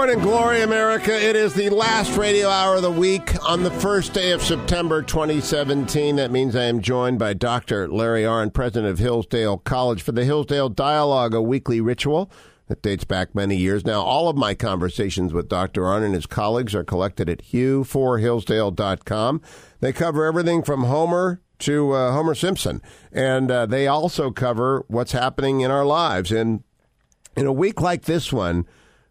Morning Glory, America. It is the last radio hour of the week on the first day of September 2017. That means I am joined by Dr. Larry Arnn, president of Hillsdale College, for the Hillsdale Dialogue, a weekly ritual that dates back many years. Now, all of my conversations with Dr. Arnn and his colleagues are collected at hugh4hillsdale.com. They cover everything from Homer to uh, Homer Simpson, and uh, they also cover what's happening in our lives. And in a week like this one,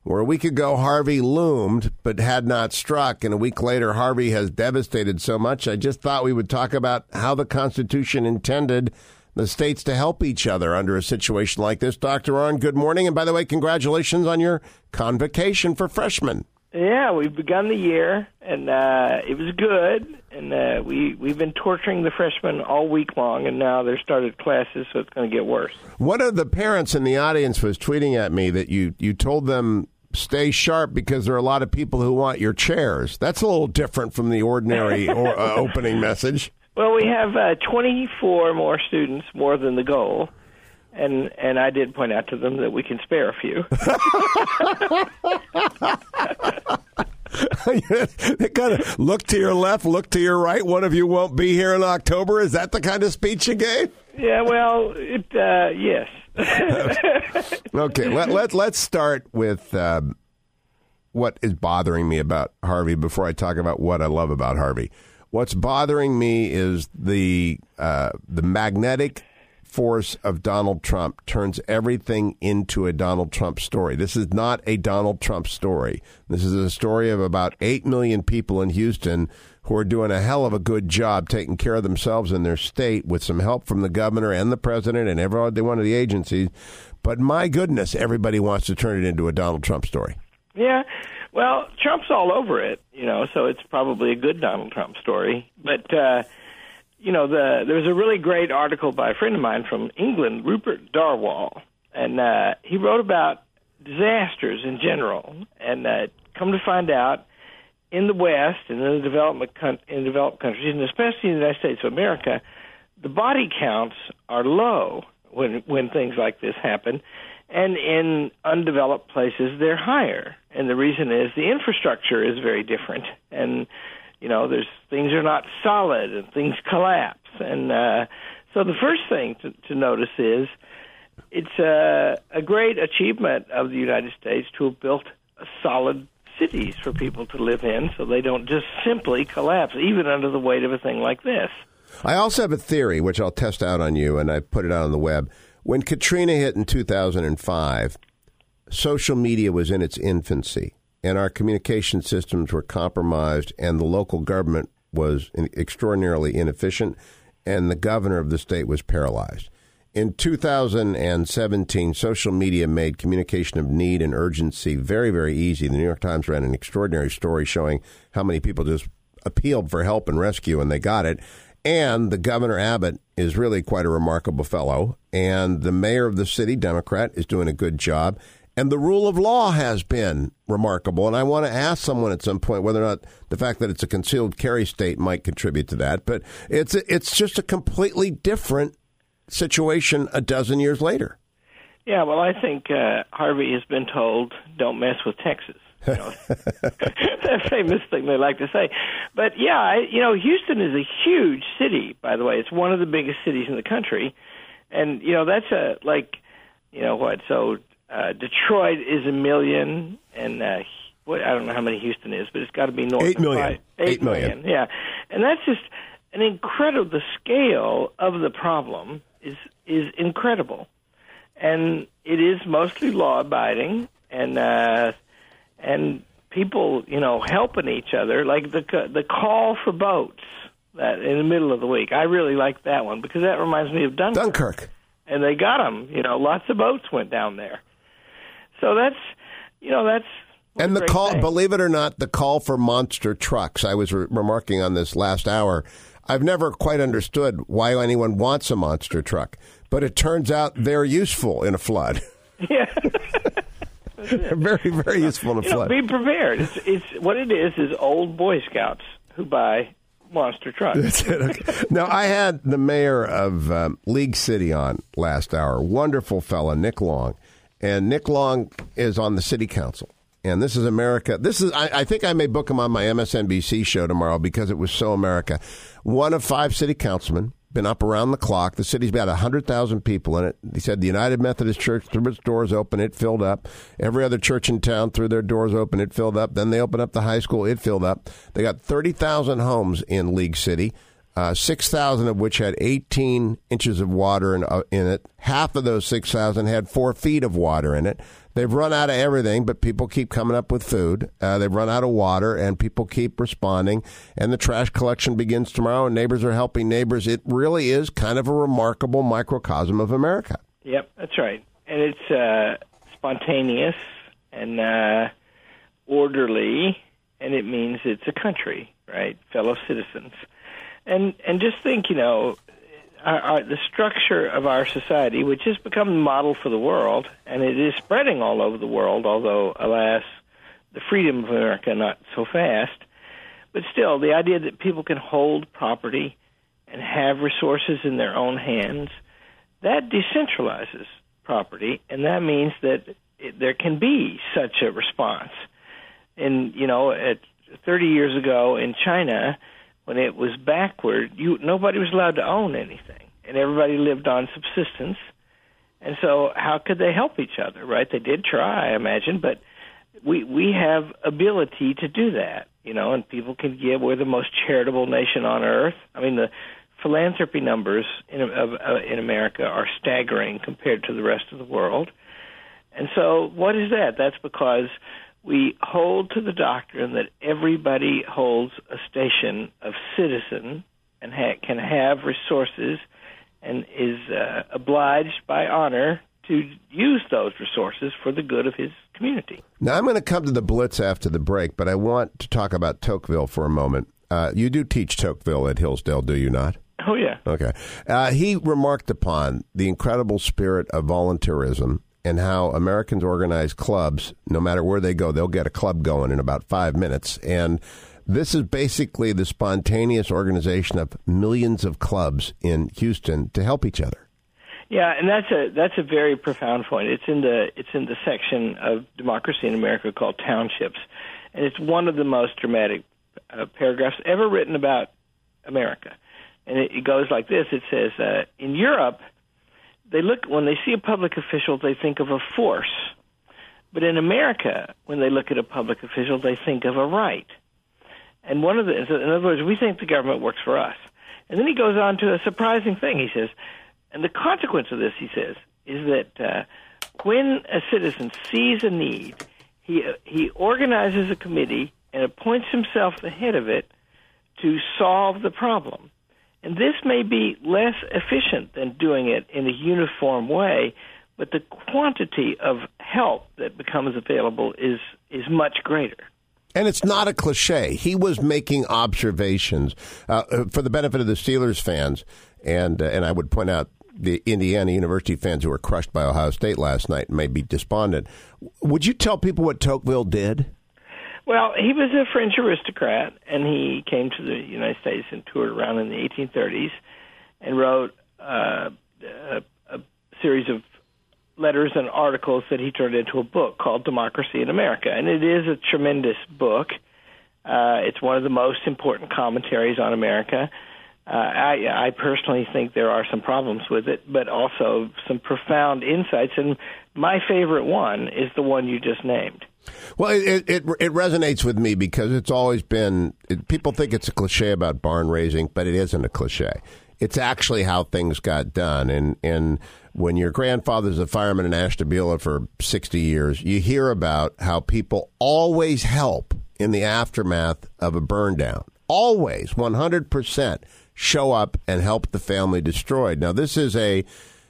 where a week ago Harvey loomed but had not struck, and a week later Harvey has devastated so much, I just thought we would talk about how the Constitution intended the states to help each other under a situation like this. Dr. Arnn, good morning. And by the way, congratulations on your convocation for freshmen. Yeah, we've begun the year, and uh, it was good. And uh, we we've been torturing the freshmen all week long, and now they're started classes, so it's going to get worse. One of the parents in the audience was tweeting at me that you you told them stay sharp because there are a lot of people who want your chairs. That's a little different from the ordinary or, uh, opening message. Well, we have uh, 24 more students, more than the goal. And and I did point out to them that we can spare a few. they kind of look to your left, look to your right. One of you won't be here in October. Is that the kind of speech you gave? Yeah, well, it, uh, yes. okay, let, let, let's start with um, what is bothering me about Harvey before I talk about what I love about Harvey. What's bothering me is the uh, the magnetic force of Donald Trump turns everything into a Donald Trump story. This is not a Donald Trump story. This is a story of about 8 million people in Houston who are doing a hell of a good job taking care of themselves in their state with some help from the governor and the president and every one of the agencies. But my goodness, everybody wants to turn it into a Donald Trump story. Yeah. Well, Trump's all over it, you know, so it's probably a good Donald Trump story. But uh you know, the there was a really great article by a friend of mine from England, Rupert Darwall, and uh, he wrote about disasters in general. And uh, come to find out, in the West and in the development in developed countries, and especially in the United States of America, the body counts are low when when things like this happen, and in undeveloped places they're higher. And the reason is the infrastructure is very different, and you know, there's things are not solid and things collapse. And uh, so the first thing to, to notice is it's a, a great achievement of the United States to have built solid cities for people to live in so they don't just simply collapse, even under the weight of a thing like this. I also have a theory, which I'll test out on you, and I put it out on the web. When Katrina hit in 2005, social media was in its infancy and our communication systems were compromised, and the local government was extraordinarily inefficient, and the governor of the state was paralyzed. In 2017, social media made communication of need and urgency very, very easy. The New York Times ran an extraordinary story showing how many people just appealed for help and rescue, and they got it. And the governor Abbott is really quite a remarkable fellow, and the mayor of the city, Democrat, is doing a good job. And the rule of law has been remarkable. And I want to ask someone at some point whether or not the fact that it's a concealed carry state might contribute to that. But it's it's just a completely different situation a dozen years later. Yeah, well, I think uh, Harvey has been told, "Don't mess with Texas." You know, that famous thing they like to say. But yeah, I, you know, Houston is a huge city. By the way, it's one of the biggest cities in the country, and you know that's a like, you know what? So uh, Detroit is a million, and uh, what I don't know how many Houston is, but it's got to be north. Eight million. Five, eight, eight million. million. Yeah, and that's just an incredible. The scale of the problem is is incredible, and it is mostly law abiding, and uh, and people, you know, helping each other. Like the the call for boats that in the middle of the week. I really like that one because that reminds me of Dunkirk. Dunkirk. And they got them. You know, lots of boats went down there. So that's, you know, that's. And the call, thing. believe it or not, the call for monster trucks. I was re- remarking on this last hour. I've never quite understood why anyone wants a monster truck, but it turns out they're useful in a flood. Yeah. they're very, very useful in a you flood. Know, be prepared. It's, it's what it is is old Boy Scouts who buy monster trucks. Okay. now, I had the mayor of um, League City on last hour. Wonderful fella, Nick Long. And Nick Long is on the city council. And this is America. This is, I, I think I may book him on my MSNBC show tomorrow because it was so America. One of five city councilmen, been up around the clock. The city's about 100,000 people in it. He said the United Methodist Church threw its doors open, it filled up. Every other church in town threw their doors open, it filled up. Then they opened up the high school, it filled up. They got 30,000 homes in League City uh, 6,000 of which had 18 inches of water in, uh, in it. Half of those 6,000 had four feet of water in it. They've run out of everything, but people keep coming up with food. Uh, they've run out of water, and people keep responding. And the trash collection begins tomorrow, and neighbors are helping neighbors. It really is kind of a remarkable microcosm of America. Yep, that's right. And it's uh, spontaneous and uh, orderly, and it means it's a country, right? Fellow citizens and and just think, you know, our, our, the structure of our society, which has become the model for the world, and it is spreading all over the world. Although, alas, the freedom of America not so fast. But still, the idea that people can hold property and have resources in their own hands that decentralizes property, and that means that it, there can be such a response. And you know, at 30 years ago in China when it was backward, you nobody was allowed to own anything, and everybody lived on subsistence. And so, how could they help each other? Right? They did try, I imagine, but we we have ability to do that, you know, and people can give. We're the most charitable nation on earth. I mean, the philanthropy numbers in of, uh, in America are staggering compared to the rest of the world. And so, what is that? That's because we hold to the doctrine that everybody holds a station of citizen and ha- can have resources and is uh, obliged by honor to use those resources for the good of his community. Now, I'm going to come to the Blitz after the break, but I want to talk about Tocqueville for a moment. Uh, you do teach Tocqueville at Hillsdale, do you not? Oh, yeah. Okay. Uh, he remarked upon the incredible spirit of volunteerism and how Americans organize clubs. No matter where they go, they'll get a club going in about five minutes. And this is basically the spontaneous organization of millions of clubs in Houston to help each other. Yeah, and that's a that's a very profound point. It's in the it's in the section of democracy in America called townships, and it's one of the most dramatic uh, paragraphs ever written about America. And it, it goes like this: It says, uh, "In Europe, they look when they see a public official, they think of a force. But in America, when they look at a public official, they think of a right. And one of the, in other words, we think the government works for us. And then he goes on to a surprising thing. He says, and the consequence of this, he says, is that uh, when a citizen sees a need, he he organizes a committee and appoints himself the head of it to solve the problem. And this may be less efficient than doing it in a uniform way, but the quantity of help that becomes available is is much greater. And it's not a cliche. He was making observations uh, uh for the benefit of the Steelers fans, and uh, and I would point out the Indiana University fans who were crushed by Ohio State last night may be despondent. Would you tell people what Tocqueville did? Well, he was a French aristocrat, and he came to the United States and toured around in the 1830s, and wrote uh, a, a series of letters and articles that he turned into a book called Democracy in America, and it is a tremendous book. Uh, it's one of the most important commentaries on America. Uh, Uh, I, I personally think there are some problems with it, but also some profound insights. And my favorite one is the one you just named. Well, it, it, it resonates with me because it's always been it, people think it's a cliche about barn raising, but it isn't a cliche. It's actually how things got done. And and when your grandfather's a fireman in Ashtabula for sixty years, you hear about how people always help in the aftermath of a burn down. Always, one hundred percent, show up and help the family destroyed. Now, this is a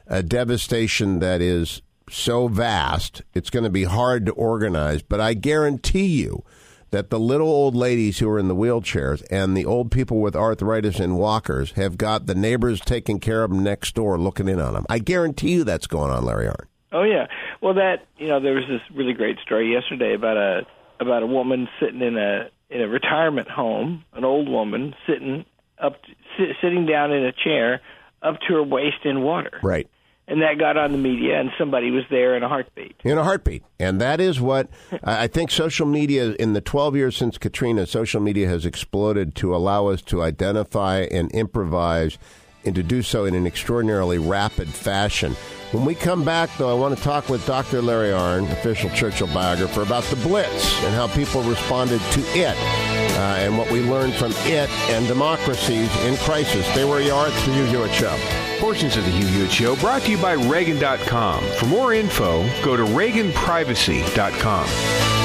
a devastation that is so vast, it's going to be hard to organize. But I guarantee you that the little old ladies who are in the wheelchairs and the old people with arthritis and walkers have got the neighbors taking care of them next door looking in on them. I guarantee you that's going on, Larry Arnn. Oh yeah. Well, that you know, there was this really great story yesterday about a about a woman sitting in a in a retirement home, an old woman sitting up, sit, sitting down in a chair up to her waist in water. Right and that got on the media, and somebody was there in a heartbeat. In a heartbeat. And that is what I think social media, in the 12 years since Katrina, social media has exploded to allow us to identify and improvise and to do so in an extraordinarily rapid fashion. When we come back, though, I want to talk with Dr. Larry Arnn, official Churchill biographer, about the Blitz and how people responded to it uh, and what we learned from it and democracies in crisis. Stay where you are. It's the Hugh Hewitt Show. Portions of the Hugh Hewitt Show brought to you by Reagan.com. For more info, go to ReaganPrivacy.com.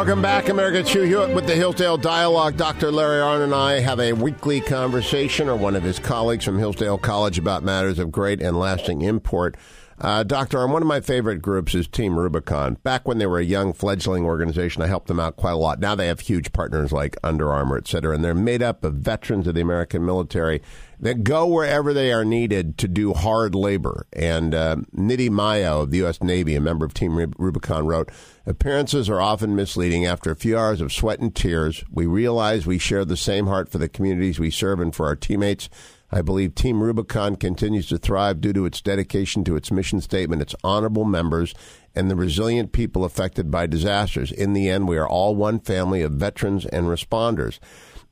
Welcome back, America. Hugh Hewitt with the Hillsdale Dialogue. Dr. Larry Arnn and I have a weekly conversation, or one of his colleagues from Hillsdale College, about matters of great and lasting import. Uh, Dr. Arnn, one of my favorite groups is Team Rubicon. Back when they were a young fledgling organization, I helped them out quite a lot. Now they have huge partners like Under Armour, et cetera, and they're made up of veterans of the American military that go wherever they are needed to do hard labor. And uh, Nidhi Mayo of the U.S. Navy, a member of Team Rubicon, wrote, Appearances are often misleading. After a few hours of sweat and tears, we realize we share the same heart for the communities we serve and for our teammates. I believe Team Rubicon continues to thrive due to its dedication to its mission statement, its honorable members, and the resilient people affected by disasters. In the end, we are all one family of veterans and responders.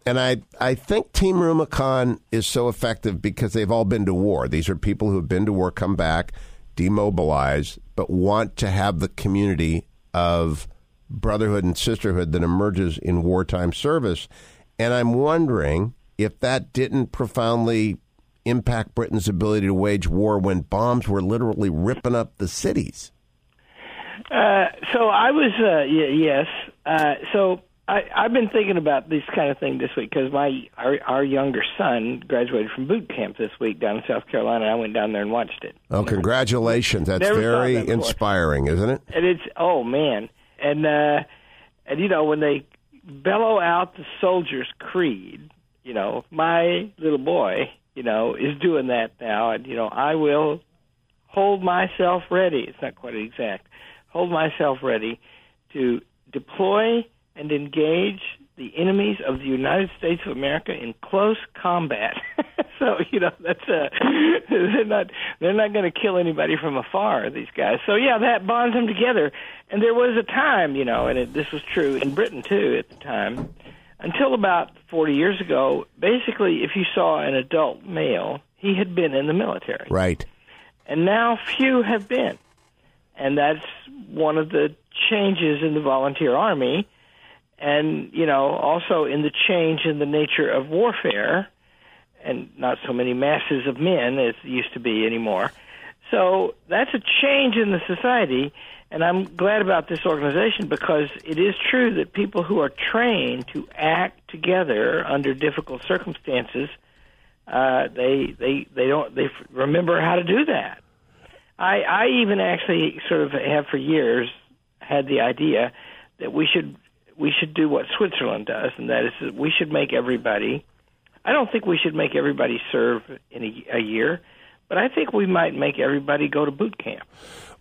And I, I think Team Rubicon is so effective because they've all been to war. These are people who have been to war, come back, demobilize, but want to have the community of brotherhood and sisterhood that emerges in wartime service. And I'm wondering if that didn't profoundly impact Britain's ability to wage war when bombs were literally ripping up the cities? Uh, so I was, uh, y- yes. Uh, so I, I've been thinking about this kind of thing this week because my our, our younger son graduated from boot camp this week down in South Carolina. And I went down there and watched it. Oh, congratulations! That's Never very that inspiring, isn't it? And it's oh man, and uh, and you know when they bellow out the soldier's creed, you know, my little boy, you know, is doing that now, and you know, I will hold myself ready. It's not quite exact. Hold myself ready to deploy and engage the enemies of the United States of America in close combat. so you know that's uh, they're not they're not going to kill anybody from afar. These guys. So yeah, that bonds them together. And there was a time, you know, and it, this was true in Britain too at the time until about 40 years ago, basically, if you saw an adult male, he had been in the military. Right. And now few have been. And that's one of the changes in the volunteer army. And, you know, also in the change in the nature of warfare, and not so many masses of men as used to be anymore. So that's a change in the society. And I'm glad about this organization because it is true that people who are trained to act together under difficult circumstances, uh, they they they don't they remember how to do that. I I even actually sort of have for years had the idea that we should we should do what Switzerland does, and that is that we should make everybody. I don't think we should make everybody serve in a, a year, but I think we might make everybody go to boot camp.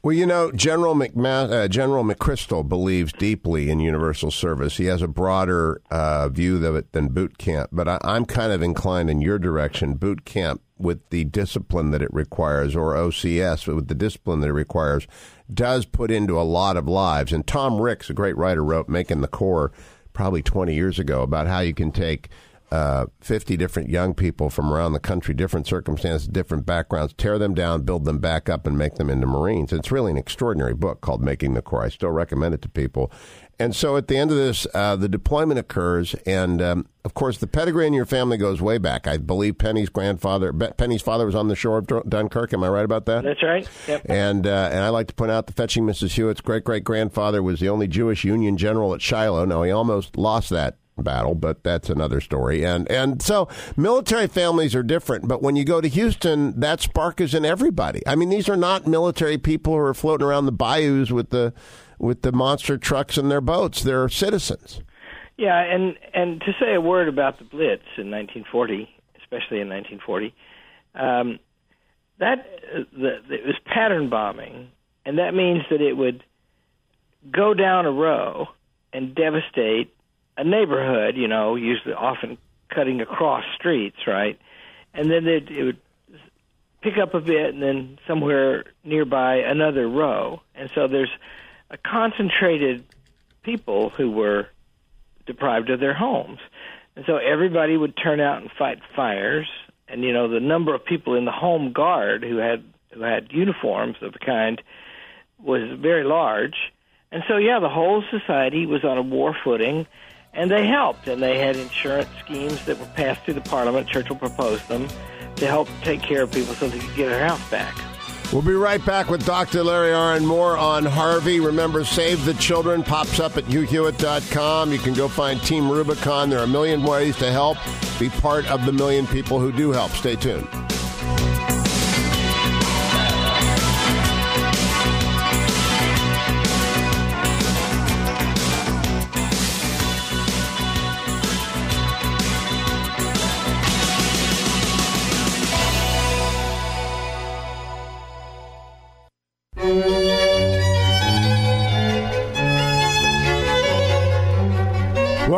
Well, you know, General McMa- uh, General McChrystal believes deeply in universal service. He has a broader uh, view of it than boot camp, but I, I'm kind of inclined in your direction. Boot camp, with the discipline that it requires, or OCS, with the discipline that it requires, does put into a lot of lives. And Tom Ricks, a great writer, wrote "Making the Corps" probably 20 years ago about how you can take uh, 50 different young people from around the country, different circumstances, different backgrounds, tear them down, build them back up, and make them into Marines. It's really an extraordinary book called Making the Corps. I still recommend it to people. And so at the end of this, uh, the deployment occurs, and um, of course, the pedigree in your family goes way back. I believe Penny's grandfather, Penny's father, was on the shore of Dunkirk. Am I right about that? That's right. Yep. And uh, and I like to point out the fetching Mrs. Hewitt's great great grandfather was the only Jewish Union general at Shiloh. Now he almost lost that battle, but that's another story. And and so military families are different, but when you go to Houston, that spark is in everybody. I mean, these are not military people who are floating around the bayous with the with the monster trucks and their boats. They're citizens. Yeah, and and to say a word about the Blitz in 1940, especially in 1940, um, that uh, the, it was pattern bombing, and that means that it would go down a row and devastate a neighborhood. You know, usually often cutting across streets, right? And then it, it would pick up a bit, and then somewhere nearby another row, and so there's concentrated people who were deprived of their homes. And so everybody would turn out and fight fires. And you know the number of people in the home guard who had who had uniforms of the kind was very large. And so yeah, the whole society was on a war footing, and they helped. And they had insurance schemes that were passed through the parliament. Churchill proposed them to help take care of people so they could get their house back. We'll be right back with Dr. Larry Arnn. More on Harvey. Remember, Save the Children pops up at hughhewitt.com. You can go find Team Rubicon. There are a million ways to help. Be part of the million people who do help. Stay tuned.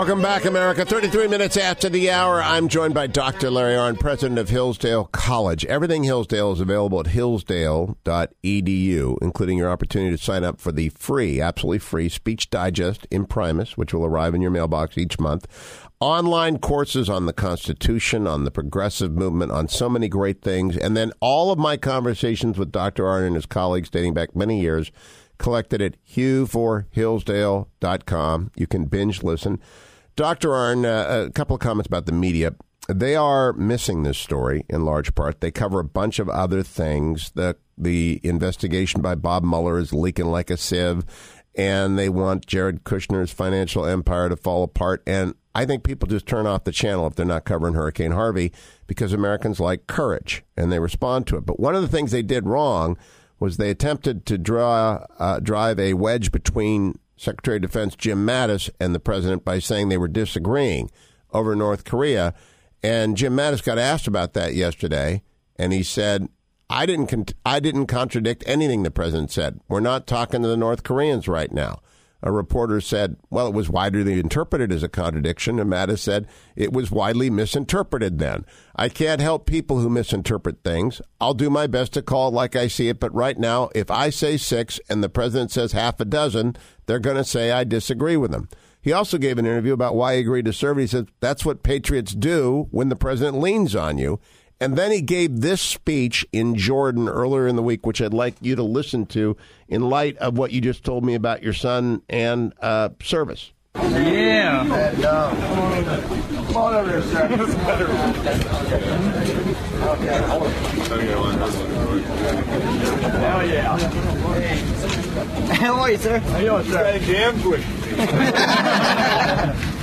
Welcome back, America. 33 minutes after the hour, I'm joined by Dr. Larry Arnn, president of Hillsdale College. Everything Hillsdale is available at hillsdale.edu, including your opportunity to sign up for the free, absolutely free Speech Digest Imprimis, which will arrive in your mailbox each month. Online courses on the Constitution, on the progressive movement, on so many great things. And then all of my conversations with Dr. Arnn and his colleagues dating back many years collected at hughforhillsdale.com. You can binge listen. Dr. Arnn, uh, a couple of comments about the media. They are missing this story in large part. They cover a bunch of other things. The the investigation by Bob Mueller is leaking like a sieve, and they want Jared Kushner's financial empire to fall apart. And I think people just turn off the channel if they're not covering Hurricane Harvey because Americans like courage and they respond to it. But one of the things they did wrong was they attempted to draw uh, drive a wedge between Secretary of Defense Jim Mattis and the president by saying they were disagreeing over North Korea. And Jim Mattis got asked about that yesterday, and he said, "I didn't con- I didn't contradict anything the president said. We're not talking to the North Koreans right now." A reporter said, well, it was widely interpreted as a contradiction. And Mattis said it was widely misinterpreted then. I can't help people who misinterpret things. I'll do my best to call it like I see it. But right now, if I say six and the president says half a dozen, they're going to say I disagree with him. He also gave an interview about why he agreed to serve. He said, that's what patriots do when the president leans on you. And then he gave this speech in Jordan earlier in the week, which I'd like you to listen to in light of what you just told me about your son and uh, service. Yeah. Come on over here, sir. Hell yeah. How are you, sir? How you doing, sir? Damn good.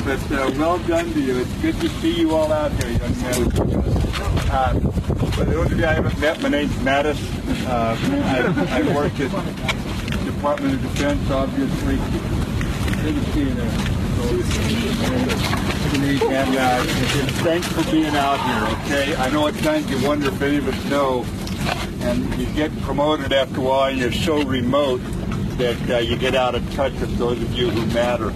but uh, well done to you. It's good to see you all out here, young man. Uh, for those of you I haven't met, my name's Mattis. Uh, I, I work at Department of Defense, obviously. Good to see you there. And uh, thanks for being out here, okay? I know at times you wonder if any of us know, and you get promoted after a while, and you're so remote that uh, you get out of touch with those of you who matter.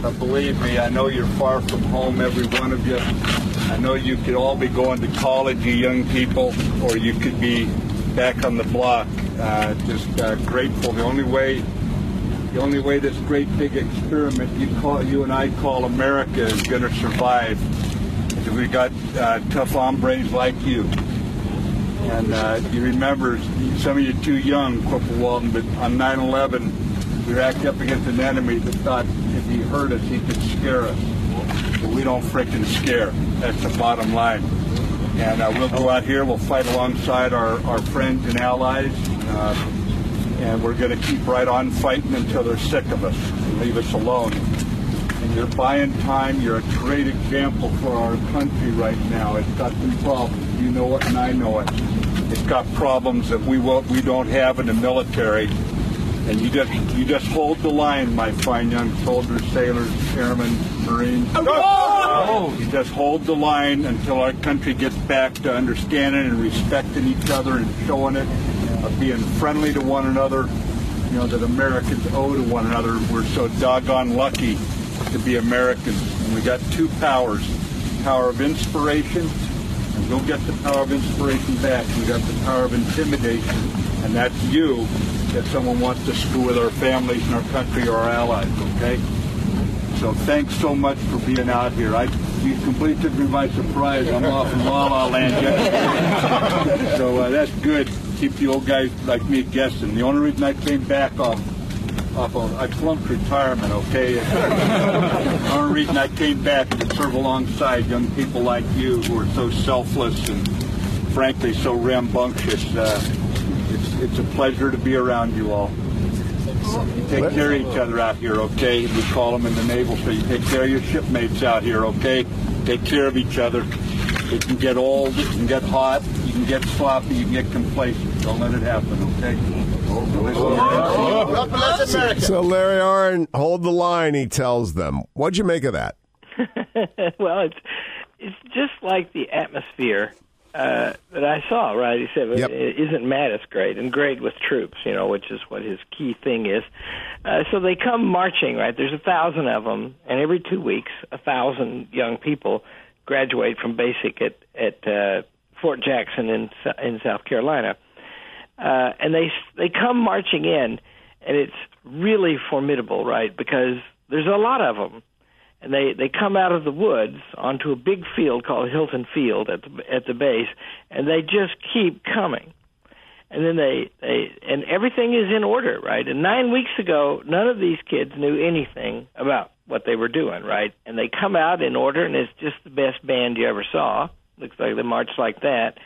Believe me, I know you're far from home, every one of you. I know you could all be going to college, you young people, or you could be back on the block. Uh, just uh, grateful. The only way the only way this great big experiment you call you and I call America is going to survive is we got uh, tough hombres like you. And uh, you remember, some of you too young, Corporal Walton, but on 9/11 we acting up against an enemy that thought he hurt us, he could scare us. But we don't frickin' scare. That's the bottom line. And uh, we'll go out here. We'll fight alongside our, our friends and allies. Uh, and we're going to keep right on fighting until they're sick of us and leave us alone. And you're buying time. You're a great example for our country right now. It's got some problems. You know it, and I know it. It's got problems that we won't, we don't have in the military. And you just you just hold the line, my fine young soldiers, sailors, airmen, Marines. Oh. You just hold the line until our country gets back to understanding and respecting each other and showing it, of being friendly to one another, you know, that Americans owe to one another. We're so doggone lucky to be Americans. And we got two powers, power of inspiration, and we'll get the power of inspiration back. We got the power of intimidation, and that's you that someone wants to screw with our families and our country or our allies, okay? So thanks so much for being out here. I you completely took me by surprise. I'm off in La La Land so uh, that's good. Keep the old guys like me guessing. The only reason I came back off off of I flunked retirement, okay? the only reason I came back to serve alongside young people like you who are so selfless and frankly so rambunctious. Uh, it's it's a pleasure to be around you all. You take care of each other out here, okay? We call them in the naval, so you take care of your shipmates out here, okay? Take care of each other. It can get old, it can get hot, you can get sloppy, you can get complacent. Don't let it happen, okay? So Larry Arnn, hold the line. He tells them. What'd you make of that? well, it's it's just like the atmosphere uh, that I saw. Right? He said, Yep. "Isn't Mattis great?" And great with troops, you know, which is what his key thing is. Uh, so they come marching. Right? There's a thousand of them, and every two weeks, a thousand young people graduate from basic at at uh, Fort Jackson in in South Carolina uh, and they they come marching in, and it's really formidable, right? Because there's a lot of them, and they they come out of the woods onto a big field called Hilton Field at the at the base, and they just keep coming, and then they they and everything is in order, right? And nine weeks ago, none of these kids knew anything about what they were doing, right? And they come out in order, and it's just the best band you ever saw. Looks like they march like that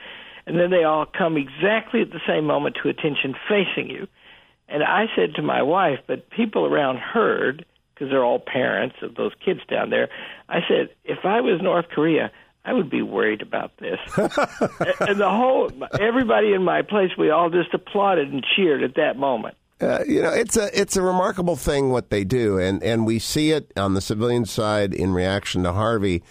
and then they all come exactly at the same moment to attention facing you. And I said to my wife, but people around heard, because they're all parents of those kids down there, I said, if I was North Korea, I would be worried about this. and the whole, everybody in my place, we all just applauded and cheered at that moment. Uh, you know, it's a it's a remarkable thing what they do, and and we see it on the civilian side in reaction to Harvey.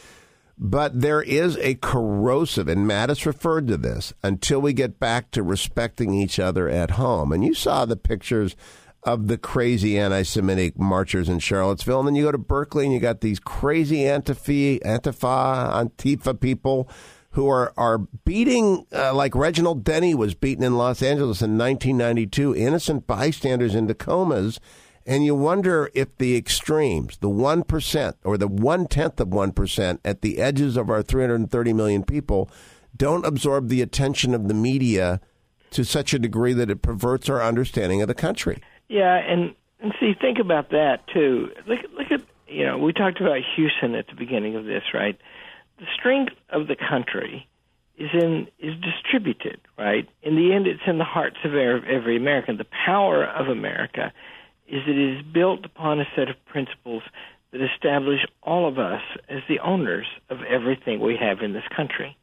But there is a corrosive, and Mattis referred to this, until we get back to respecting each other at home. And you saw the pictures of the crazy anti-Semitic marchers in Charlottesville, and then you go to Berkeley and you got these crazy Antifa, Antifa, Antifa people who are are beating uh, like Reginald Denny was beaten in Los Angeles in 1992, innocent bystanders into comas. And you wonder if the extremes, the 1% or the one tenth of 1% at the edges of our 330 million people, don't absorb the attention of the media to such a degree that it perverts our understanding of the country. Yeah, and and see, think about that too. Look, look at you know, we talked about Houston at the beginning of this, right? The strength of the country is in is distributed, right? In the end, it's in the hearts of every, American. The power of America is that it is built upon a set of principles that establish all of us as the owners of everything we have in this country.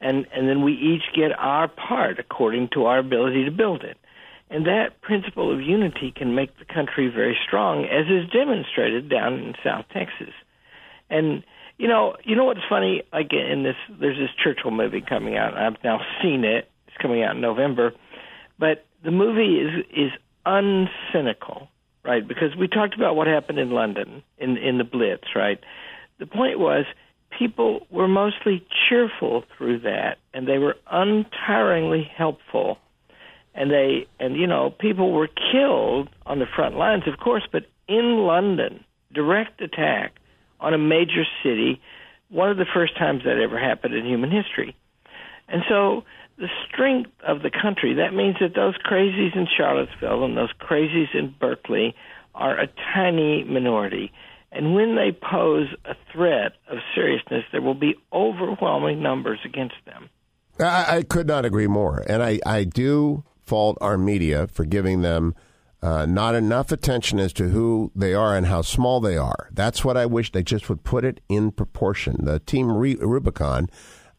And and then we each get our part according to our ability to build it. And that principle of unity can make the country very strong, as is demonstrated down in South Texas. And you know, you know what's funny? Like in this, there's this Churchill movie coming out. I've now seen it. It's coming out in November, but the movie is is uncynical, right? Because we talked about what happened in London in in the Blitz, right? The point was people were mostly cheerful through that, and they were untiringly helpful and they and you know people were killed on the front lines of course but in london direct attack on a major city one of the first times that ever happened in human history. And so the strength of the country that means that those crazies in charlottesville and those crazies in berkeley are a tiny minority. And when they pose a threat of seriousness there will be overwhelming numbers against them. I, I could not agree more. And I, I do fault our media for giving them uh, not enough attention as to who they are and how small they are. That's what I wish they just would put it in proportion. The team Re- Rubicon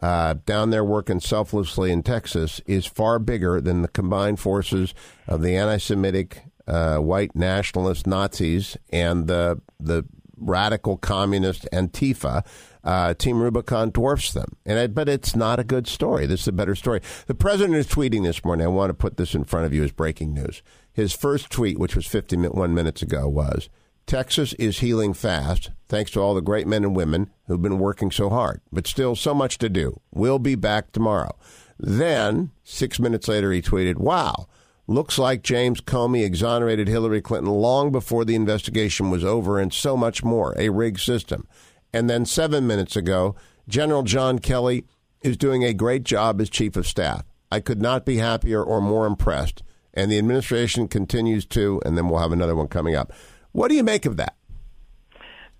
uh, down there working selflessly in Texas is far bigger than the combined forces of the anti-Semitic uh, white nationalist Nazis and the the radical communist Antifa, uh, Team Rubicon dwarfs them. And I, but it's not a good story. This is a better story. The president is tweeting this morning. I want to put this in front of you as breaking news. His first tweet, which was 51 minutes ago, was Texas is healing fast, thanks to all the great men and women who've been working so hard, but still so much to do. We'll be back tomorrow. Then, six minutes later, he tweeted, Wow, looks like James Comey exonerated Hillary Clinton long before the investigation was over, and so much more. A rigged system. And then, seven minutes ago, General John Kelly is doing a great job as chief of staff. I could not be happier or more impressed. And the administration continues to, and then we'll have another one coming up. What do you make of that?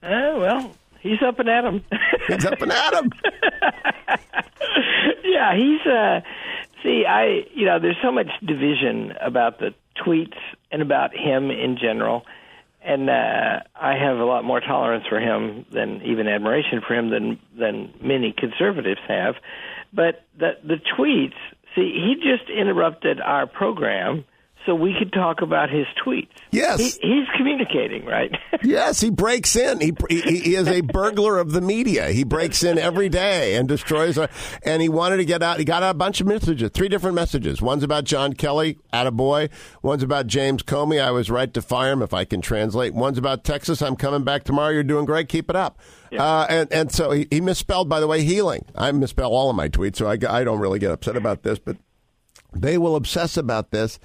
Uh, well, he's up and at 'em. He's up and at 'em. yeah, he's. uh See, I you know, there's so much division about the tweets and about him in general, and uh, I have a lot more tolerance for him than even admiration for him than than many conservatives have. But the the tweets, see, he just interrupted our program so we could talk about his tweets. Yes. He, he's communicating, right? yes, he breaks in. He, he he is a burglar of the media. He breaks in every day and destroys. A, and he wanted to get out. He got out a bunch of messages, three different messages. One's about John Kelly, at a boy. One's about James Comey. I was right to fire him if I can translate. One's about Texas. I'm coming back tomorrow. You're doing great. Keep it up. Yeah. Uh, and and so he, he misspelled, by the way, healing. I misspell all of my tweets, so I, I don't really get upset about this, but they will obsess about this.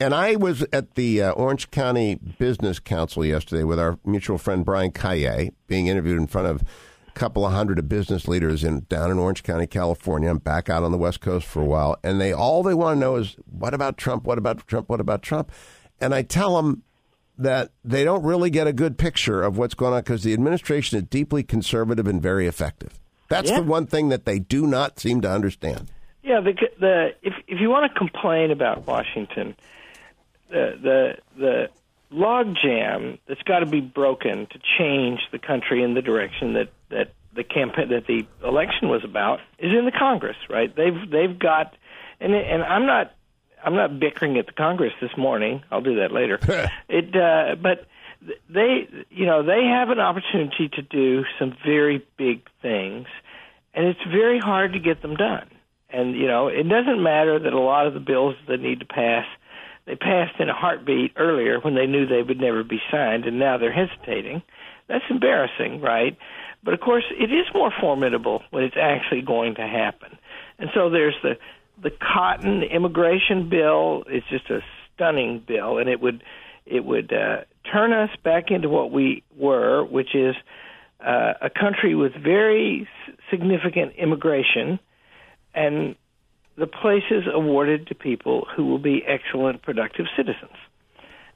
And I was at the uh, Orange County Business Council yesterday with our mutual friend Brian Kaye, being interviewed in front of a couple of hundred of business leaders in down in Orange County, California. I'm back out on the West Coast for a while, and they all they want to know is what about Trump? What about Trump? What about Trump? And I tell them that they don't really get a good picture of what's going on because the administration is deeply conservative and very effective. That's yeah. the one thing that they do not seem to understand. Yeah, the the if if you want to complain about Washington the the the log jam that's got to be broken to change the country in the direction that that the campaign that the election was about is in the Congress, right? They've they've got, and and I'm not I'm not bickering at the Congress this morning. I'll do that later. it, uh, but they, you know, they have an opportunity to do some very big things, and it's very hard to get them done. And you know, it doesn't matter that a lot of the bills that need to pass they passed in a heartbeat earlier when they knew they would never be signed, and now they're hesitating. That's embarrassing, right? But of course, it is more formidable when it's actually going to happen. And so there's the the cotton immigration bill. It's just a stunning bill, and it would it would uh, turn us back into what we were, which is uh, a country with very significant immigration and the places awarded to people who will be excellent, productive citizens.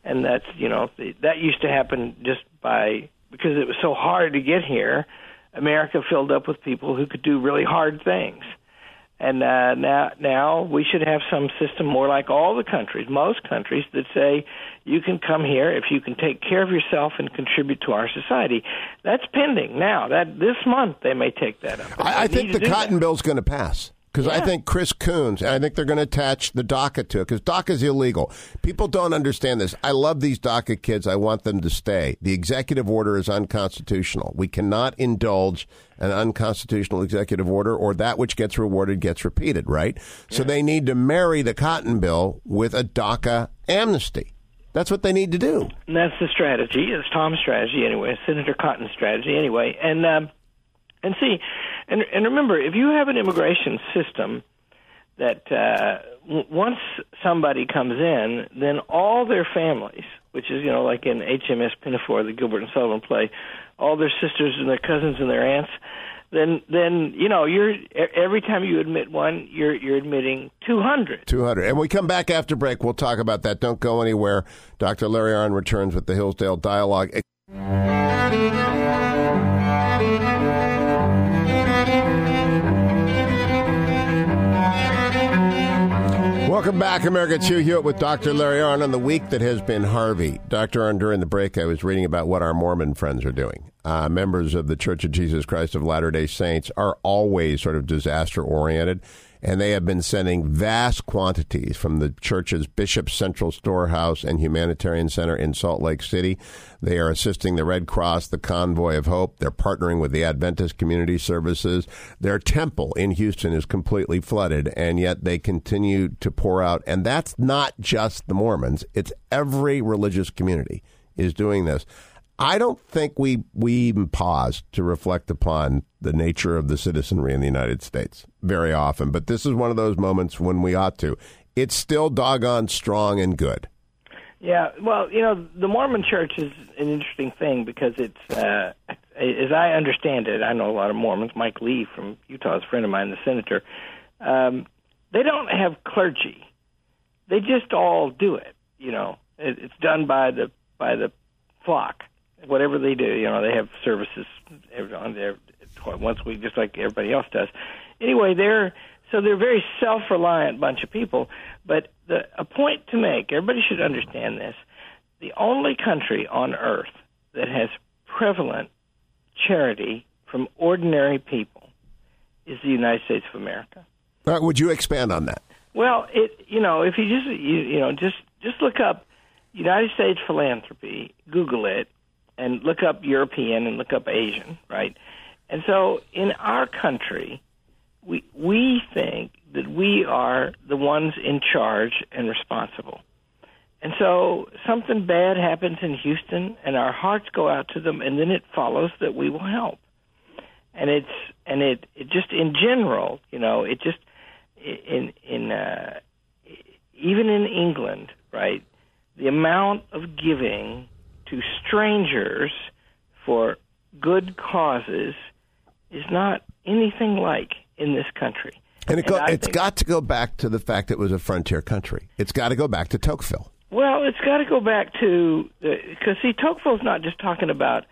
And that's, you know, that used to happen just by, because it was so hard to get here, America filled up with people who could do really hard things. And uh, now, now we should have some system more like all the countries, most countries, that say you can come here if you can take care of yourself and contribute to our society. That's pending now. That this month they may take that up. I, I think the Cotton Bill is going to pass. Because yeah. I think Chris Coons, and I think they're going to attach the DACA to it, because DACA is illegal. People don't understand this. I love these DACA kids. I want them to stay. The executive order is unconstitutional. We cannot indulge an unconstitutional executive order, or that which gets rewarded gets repeated, right? Yeah. So they need to marry the Cotton Bill with a DACA amnesty. That's what they need to do. And that's the strategy. It's Tom's strategy anyway, Senator Cotton's strategy anyway. And um, and see, and and remember, if you have an immigration system that uh, w- once somebody comes in, then all their families, which is you know like in HMS Pinafore, the Gilbert and Sullivan play, all their sisters and their cousins and their aunts, then then you know you're every time you admit one, you're you're admitting two hundred. Two hundred. And we come back after break. We'll talk about that. Don't go anywhere. Dr. Larry Arnn returns with the Hillsdale Dialogue. Back, America. It's Hugh Hewitt with Dr. Larry Arnn on the week that has been Harvey. Dr. Arnn, during the break, I was reading about what our Mormon friends are doing. Uh, members of the Church of Jesus Christ of Latter day Saints are always sort of disaster oriented. And they have been sending vast quantities from the church's Bishop Central Storehouse and Humanitarian Center in Salt Lake City. They are assisting the Red Cross, the Convoy of Hope. They're partnering with the Adventist Community Services. Their temple in Houston is completely flooded, and yet they continue to pour out. And that's not just the Mormons, it's every religious community is doing this. I don't think we we even pause to reflect upon the nature of the citizenry in the United States very often, but this is one of those moments when we ought to. It's still doggone strong and good. Yeah, well, you know, the Mormon Church is an interesting thing because it's, uh, as I understand it, I know a lot of Mormons. Mike Lee from Utah is a friend of mine, the senator. Um, they don't have clergy; they just all do it. You know, it, it's done by the by the flock whatever they do, you know, they have services on there once a week, just like everybody else does. Anyway, they're so they're a very self-reliant bunch of people. But the, a point to make, everybody should understand this: the only country on earth that has prevalent charity from ordinary people is the United States of America. Right, would you expand on that? Well, it you know if you just you, you know just just look up United States philanthropy, Google it, and look up European and look up Asian, right? And so in our country, we we think that we are the ones in charge and responsible. And so something bad happens in Houston and our hearts go out to them and then it follows that we will help. And it's and it, it just in general, you know, it just in in uh even in England, right? The amount of giving to strangers for good causes is not anything like in this country. And, it go, it's got to go back to the fact that it was a frontier country. It's got to go back to Tocqueville. Well, it's got to go back to because see, Tocqueville's not just talking about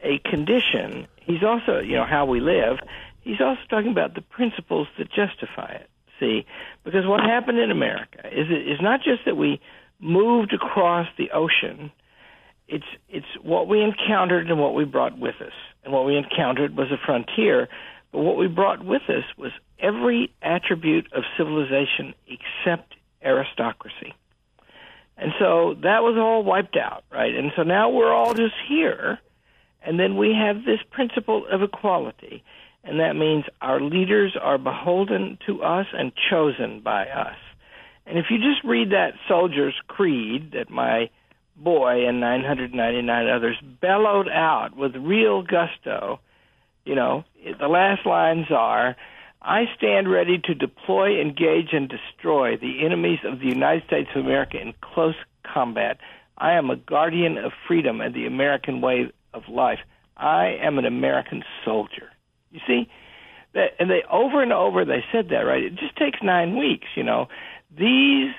a condition. He's also, you know, how we live. He's also talking about the principles that justify it. See, because what happened in America is it is not just that we moved across the ocean it's it's what we encountered and what we brought with us. And what we encountered was a frontier, but what we brought with us was every attribute of civilization except aristocracy. And so that was all wiped out, right? And so now we're all just here, and then we have this principle of equality, and that means our leaders are beholden to us and chosen by us. And if you just read that soldier's creed that my boy and 999 others bellowed out with real gusto. You know, the last lines are I stand ready to deploy, engage, and destroy the enemies of the United States of America in close combat. I am a guardian of freedom and the American way of life. I am an American soldier. You see? That, and they over and over they said that, right? It just takes nine weeks, you know. These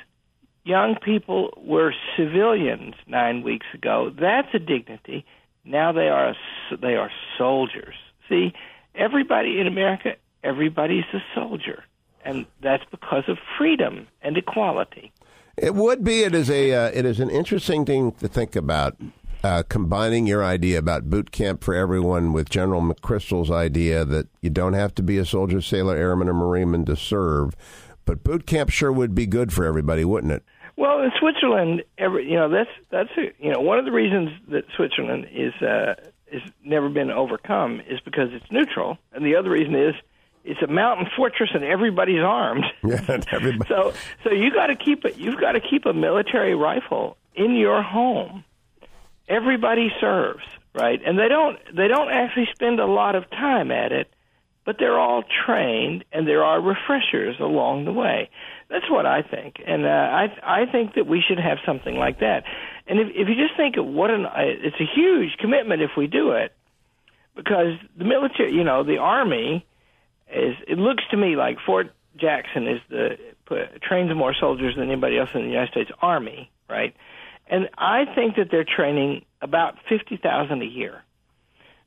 young people were civilians nine weeks ago. That's a dignity. Now they are they are soldiers. See, everybody in America, everybody's a soldier, and that's because of freedom and equality. It would be. It is a. Uh, it is an interesting thing to think about. Uh, combining your idea about boot camp for everyone with General McChrystal's idea that you don't have to be a soldier, sailor, airman, or marineman to serve, but boot camp sure would be good for everybody, wouldn't it? Well, in Switzerland, every you know that's that's a, you know one of the reasons that Switzerland is uh, is never been overcome is because it's neutral, and the other reason is it's a mountain fortress and everybody's armed. Yeah, everybody. so so you got to keep it. You've got to keep a military rifle in your home. Everybody serves, right? And they don't they don't actually spend a lot of time at it, but they're all trained, and there are refreshers along the way. That's what I think, and uh, I I think that we should have something like that. And if if you just think of what an uh, it's a huge commitment if we do it, because the military, you know, the army is it looks to me like Fort Jackson is the trains more soldiers than anybody else in the United States Army, right? And I think that they're training about fifty thousand a year,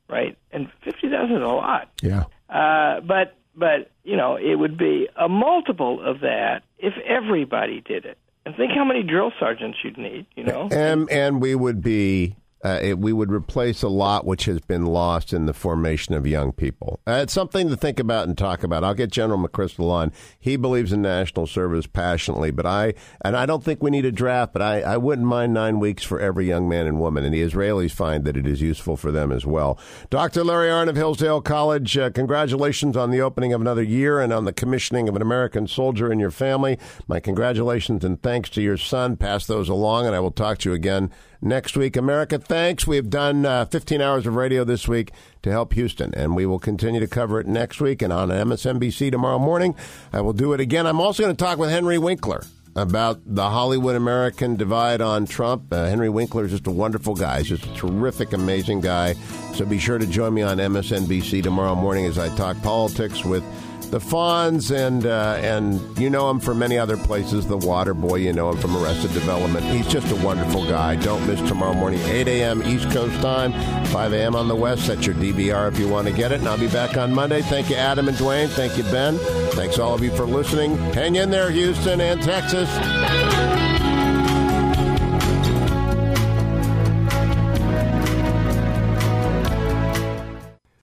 right? And fifty thousand is a lot. Yeah. Uh, but but you know it would be a multiple of that if everybody did it. And think how many drill sergeants you'd need. You know, and and we would be uh, it, we would replace a lot which has been lost in the formation of young people. Uh, it's something to think about and talk about. I'll get General McChrystal on. He believes in national service passionately, but I and I don't think we need a draft, but I, I wouldn't mind nine weeks for every young man and woman, and the Israelis find that it is useful for them as well. Dr. Larry Arnn of Hillsdale College, uh, congratulations on the opening of another year and on the commissioning of an American soldier in your family. My congratulations and thanks to your son. Pass those along, and I will talk to you again next week. America, thanks. We've done uh, 15 hours of radio this week to help Houston, and we will continue to cover it next week and on MSNBC tomorrow morning. I will do it again. I'm also going to talk with Henry Winkler about the Hollywood American divide on Trump. Uh, Henry Winkler is just a wonderful guy. He's just a terrific, amazing guy. So be sure to join me on MSNBC tomorrow morning as I talk politics with the Fonz, and uh, and you know him from many other places. The Water Boy, you know him from Arrested Development. He's just a wonderful guy. Don't miss tomorrow morning, 8 a.m. East Coast time, 5 a.m. on the West. Set your DVR if you want to get it, and I'll be back on Monday. Thank you, Adam and Duane. Thank you, Ben. Thanks all of you for listening. Hang in there, Houston and Texas.